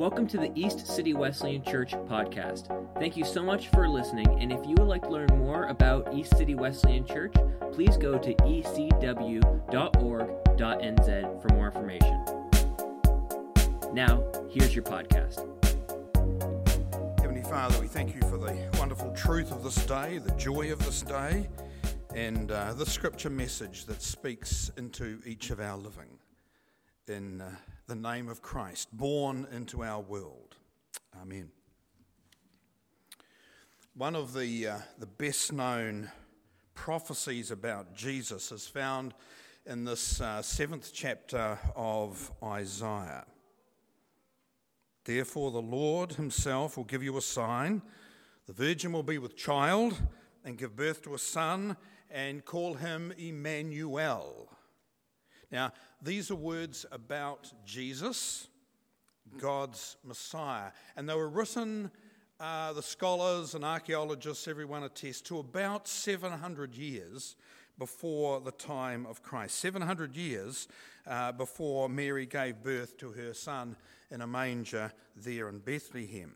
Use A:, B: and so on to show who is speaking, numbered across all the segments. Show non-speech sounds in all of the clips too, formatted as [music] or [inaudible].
A: Welcome to the East City Wesleyan Church podcast. Thank you so much for listening, and if you would like to learn more about East City Wesleyan Church, please go to ecw.org.nz for more information. Now, here's your podcast.
B: Heavenly Father, we thank you for the wonderful truth of this day, the joy of this day, and uh, the scripture message that speaks into each of our living. In uh, the name of Christ, born into our world. Amen. One of the, uh, the best known prophecies about Jesus is found in this uh, seventh chapter of Isaiah. Therefore, the Lord Himself will give you a sign. The virgin will be with child and give birth to a son and call him Emmanuel. Now, these are words about Jesus, God's Messiah, and they were written, uh, the scholars and archaeologists, everyone attests, to about 700 years before the time of Christ. 700 years uh, before Mary gave birth to her son in a manger there in Bethlehem.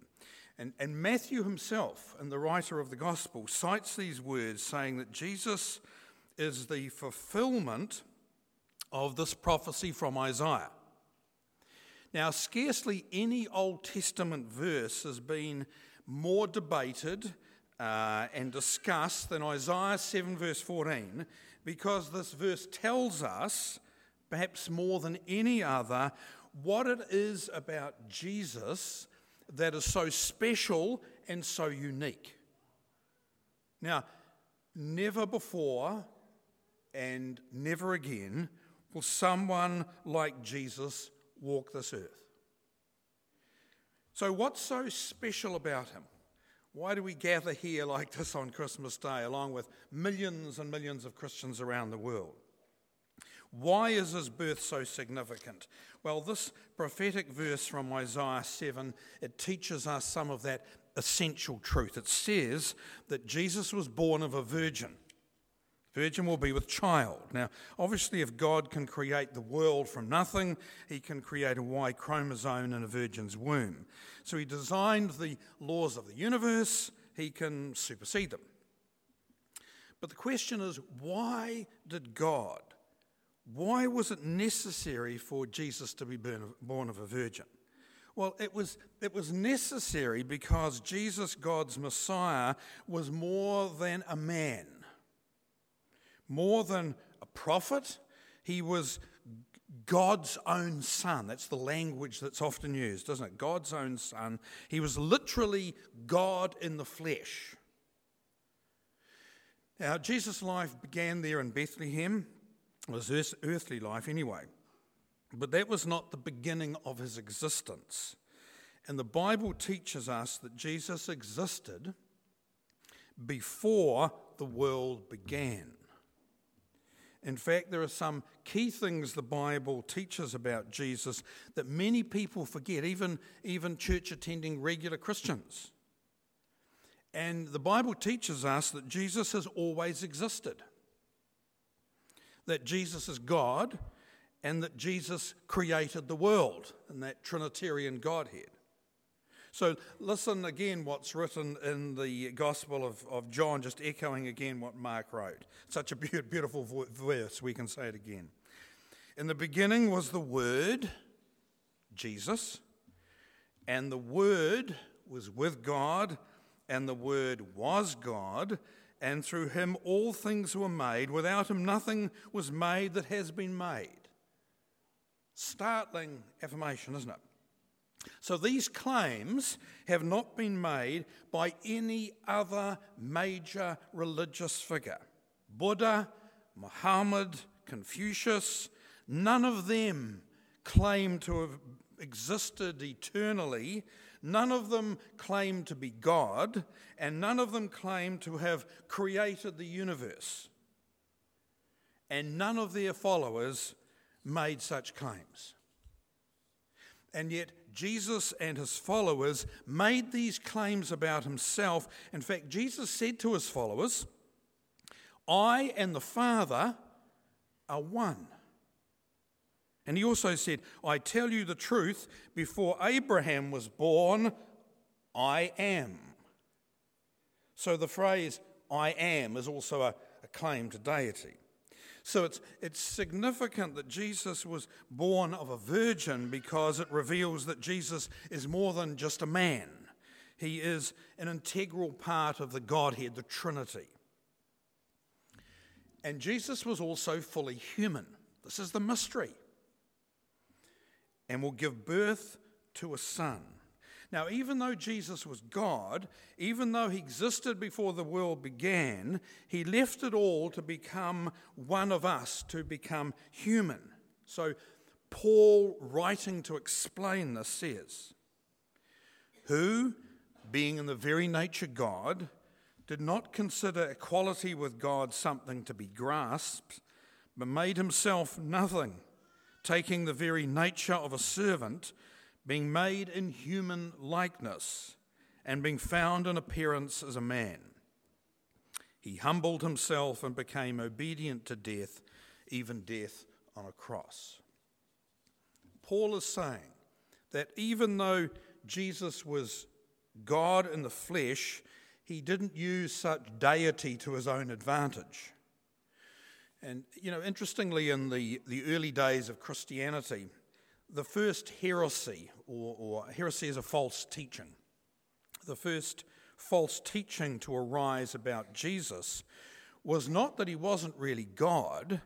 B: And, and Matthew himself, and the writer of the gospel, cites these words saying that Jesus is the fulfillment of this prophecy from Isaiah. Now, scarcely any Old Testament verse has been more debated uh, and discussed than Isaiah 7, verse 14, because this verse tells us, perhaps more than any other, what it is about Jesus that is so special and so unique. Now, never before and never again will someone like Jesus walk this earth. So, what's so special about him? Why do we gather here like this on Christmas Day, along with millions and millions of Christians around the world? Why is his birth so significant? Well, this prophetic verse from Isaiah 7, it teaches us some of that essential truth. It says that Jesus was born of a virgin. Virgin will be with child. Now, obviously, if God can create the world from nothing, he can create a Y chromosome in a virgin's womb. So he designed the laws of the universe, he can supersede them. But the question is why did God, why was it necessary for Jesus to be born of a virgin? Well, it was, it was necessary because Jesus, God's Messiah, was more than a man. More than a prophet, he was God's own son. That's the language that's often used, doesn't it? God's own son. He was literally God in the flesh. Now, Jesus' life began there in Bethlehem, it was earthly life anyway. But that was not the beginning of his existence. And the Bible teaches us that Jesus existed before the world began. In fact, there are some key things the Bible teaches about Jesus that many people forget, even, even church attending regular Christians. And the Bible teaches us that Jesus has always existed, that Jesus is God, and that Jesus created the world in that Trinitarian Godhead. So listen again what's written in the Gospel of, of John, just echoing again what Mark wrote. Such a beautiful verse, we can say it again. In the beginning was the Word, Jesus, and the Word was with God, and the Word was God, and through him all things were made. Without him nothing was made that has been made. Startling affirmation, isn't it? So these claims have not been made by any other major religious figure. Buddha, Muhammad, Confucius, none of them claim to have existed eternally. None of them claim to be God, and none of them claim to have created the universe. And none of their followers made such claims. And yet, Jesus and his followers made these claims about himself. In fact, Jesus said to his followers, I and the Father are one. And he also said, I tell you the truth, before Abraham was born, I am. So the phrase I am is also a, a claim to deity. So it's, it's significant that Jesus was born of a virgin because it reveals that Jesus is more than just a man. He is an integral part of the Godhead, the Trinity. And Jesus was also fully human. This is the mystery. And will give birth to a son. Now, even though Jesus was God, even though he existed before the world began, he left it all to become one of us, to become human. So, Paul, writing to explain this, says, Who, being in the very nature God, did not consider equality with God something to be grasped, but made himself nothing, taking the very nature of a servant being made in human likeness, and being found in appearance as a man. He humbled himself and became obedient to death, even death on a cross. Paul is saying that even though Jesus was God in the flesh, he didn't use such deity to his own advantage. And, you know, interestingly, in the, the early days of Christianity, the first heresy, or, or heresy is a false teaching, the first false teaching to arise about Jesus was not that he wasn't really God,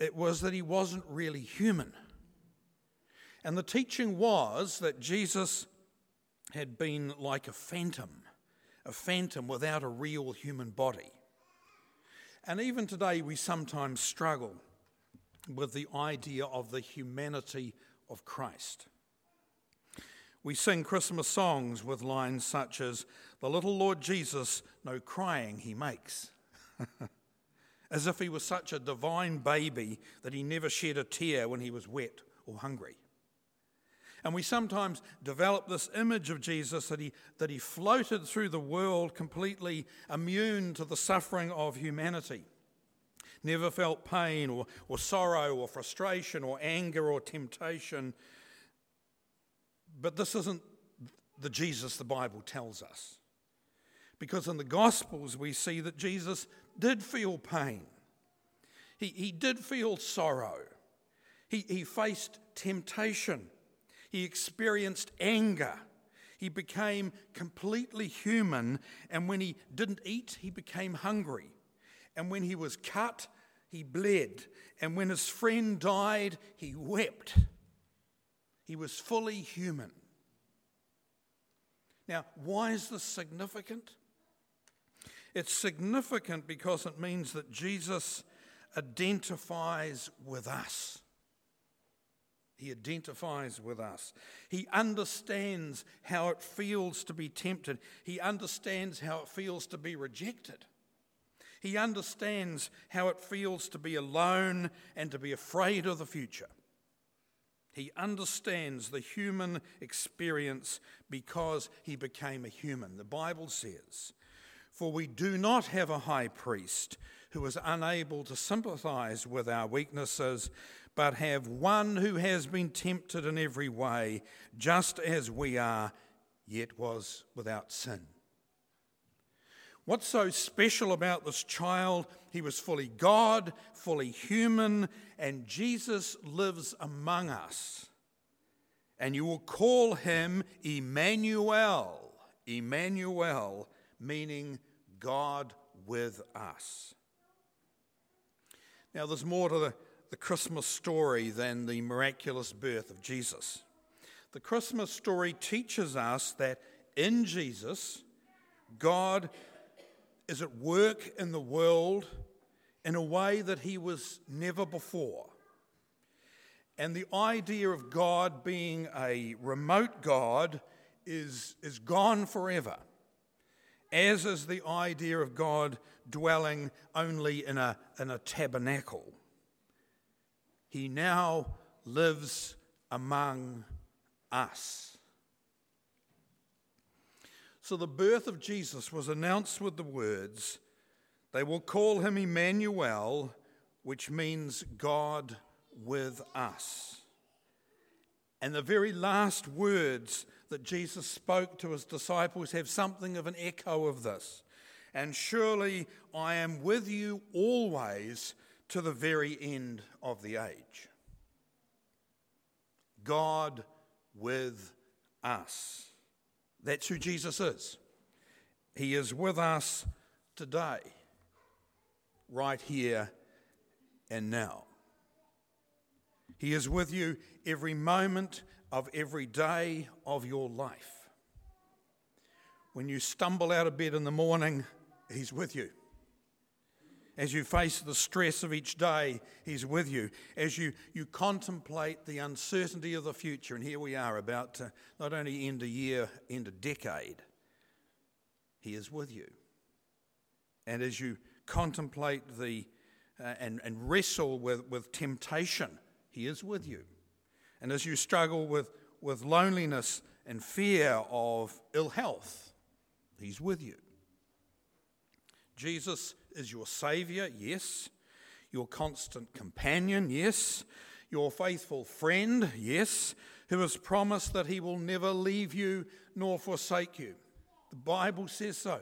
B: it was that he wasn't really human. And the teaching was that Jesus had been like a phantom, a phantom without a real human body. And even today, we sometimes struggle with the idea of the humanity of Christ. We sing Christmas songs with lines such as, The little Lord Jesus, no crying he makes. [laughs] as if he was such a divine baby that he never shed a tear when he was wet or hungry. And we sometimes develop this image of Jesus that he, that he floated through the world completely immune to the suffering of humanity never felt pain or, or sorrow or frustration or anger or temptation. But this isn't the Jesus the Bible tells us. Because in the Gospels, we see that Jesus did feel pain, he, he did feel sorrow, he, he faced temptation, he experienced anger. He became completely human, and when he didn't eat, he became hungry. And when he was cut, he bled. And when his friend died, he wept. He was fully human. Now, why is this significant? It's significant because it means that Jesus identifies with us. He identifies with us. He understands how it feels to be tempted. He understands how it feels to be rejected. He understands how it feels to be alone and to be afraid of the future. He understands the human experience because he became a human. The Bible says, For we do not have a high priest who is unable to sympathize with our weaknesses, but have one who has been tempted in every way, just as we are, yet was without sin. What's so special about this child? He was fully God, fully human, and Jesus lives among us. And you will call him Emmanuel. Emmanuel, meaning God with us. Now, there's more to the, the Christmas story than the miraculous birth of Jesus. The Christmas story teaches us that in Jesus, God is at work in the world in a way that he was never before. And the idea of God being a remote God is, is gone forever, as is the idea of God dwelling only in a, in a tabernacle. He now lives among us. So the birth of Jesus was announced with the words, They will call him Emmanuel, which means God with us. And the very last words that Jesus spoke to his disciples have something of an echo of this. And surely I am with you always to the very end of the age. God with us. That's who Jesus is. He is with us today, right here and now. He is with you every moment of every day of your life. When you stumble out of bed in the morning, He's with you. As you face the stress of each day, He's with you. As you, you contemplate the uncertainty of the future, and here we are about to not only end a year, end a decade, He is with you. And as you contemplate the uh, and, and wrestle with, with temptation, He is with you. And as you struggle with, with loneliness and fear of ill health, He's with you. Jesus is your Saviour, yes. Your constant companion, yes. Your faithful friend, yes. Who has promised that He will never leave you nor forsake you. The Bible says so.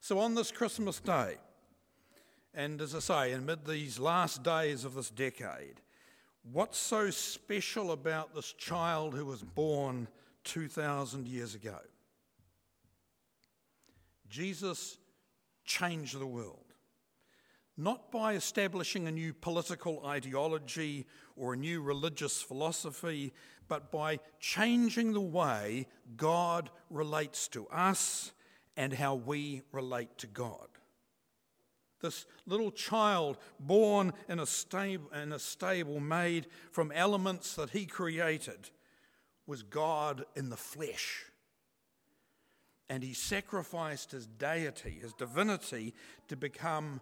B: So on this Christmas day, and as I say, amid these last days of this decade, what's so special about this child who was born 2,000 years ago? Jesus changed the world. Not by establishing a new political ideology or a new religious philosophy, but by changing the way God relates to us and how we relate to God. This little child born in a, stable, in a stable made from elements that he created was God in the flesh. And he sacrificed his deity, his divinity, to become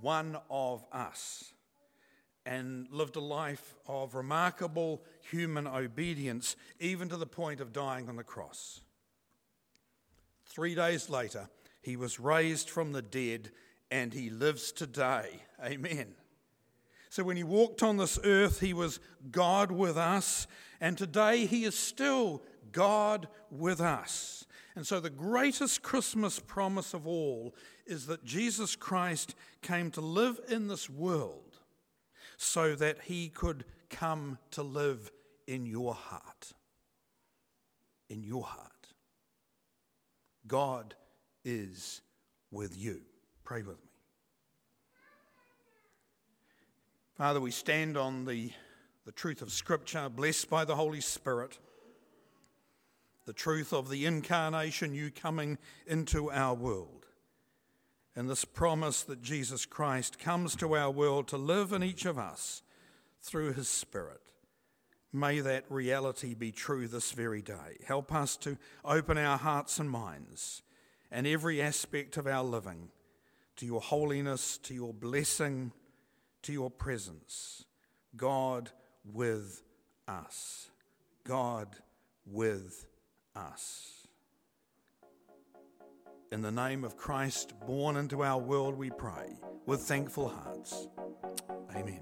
B: one of us and lived a life of remarkable human obedience, even to the point of dying on the cross. Three days later, he was raised from the dead and he lives today. Amen. So when he walked on this earth, he was God with us, and today he is still God with us. And so the greatest Christmas promise of all is that Jesus Christ came to live in this world so that he could come to live in your heart. In your heart. God is with you. Pray with me. Father, we stand on the, the truth of Scripture, blessed by the Holy Spirit, the truth of the incarnation, you coming into our world, and this promise that Jesus Christ comes to our world to live in each of us through his Spirit. May that reality be true this very day. Help us to open our hearts and minds and every aspect of our living to your holiness, to your blessing, to your presence. God with us. God with us. In the name of Christ, born into our world, we pray with thankful hearts. Amen.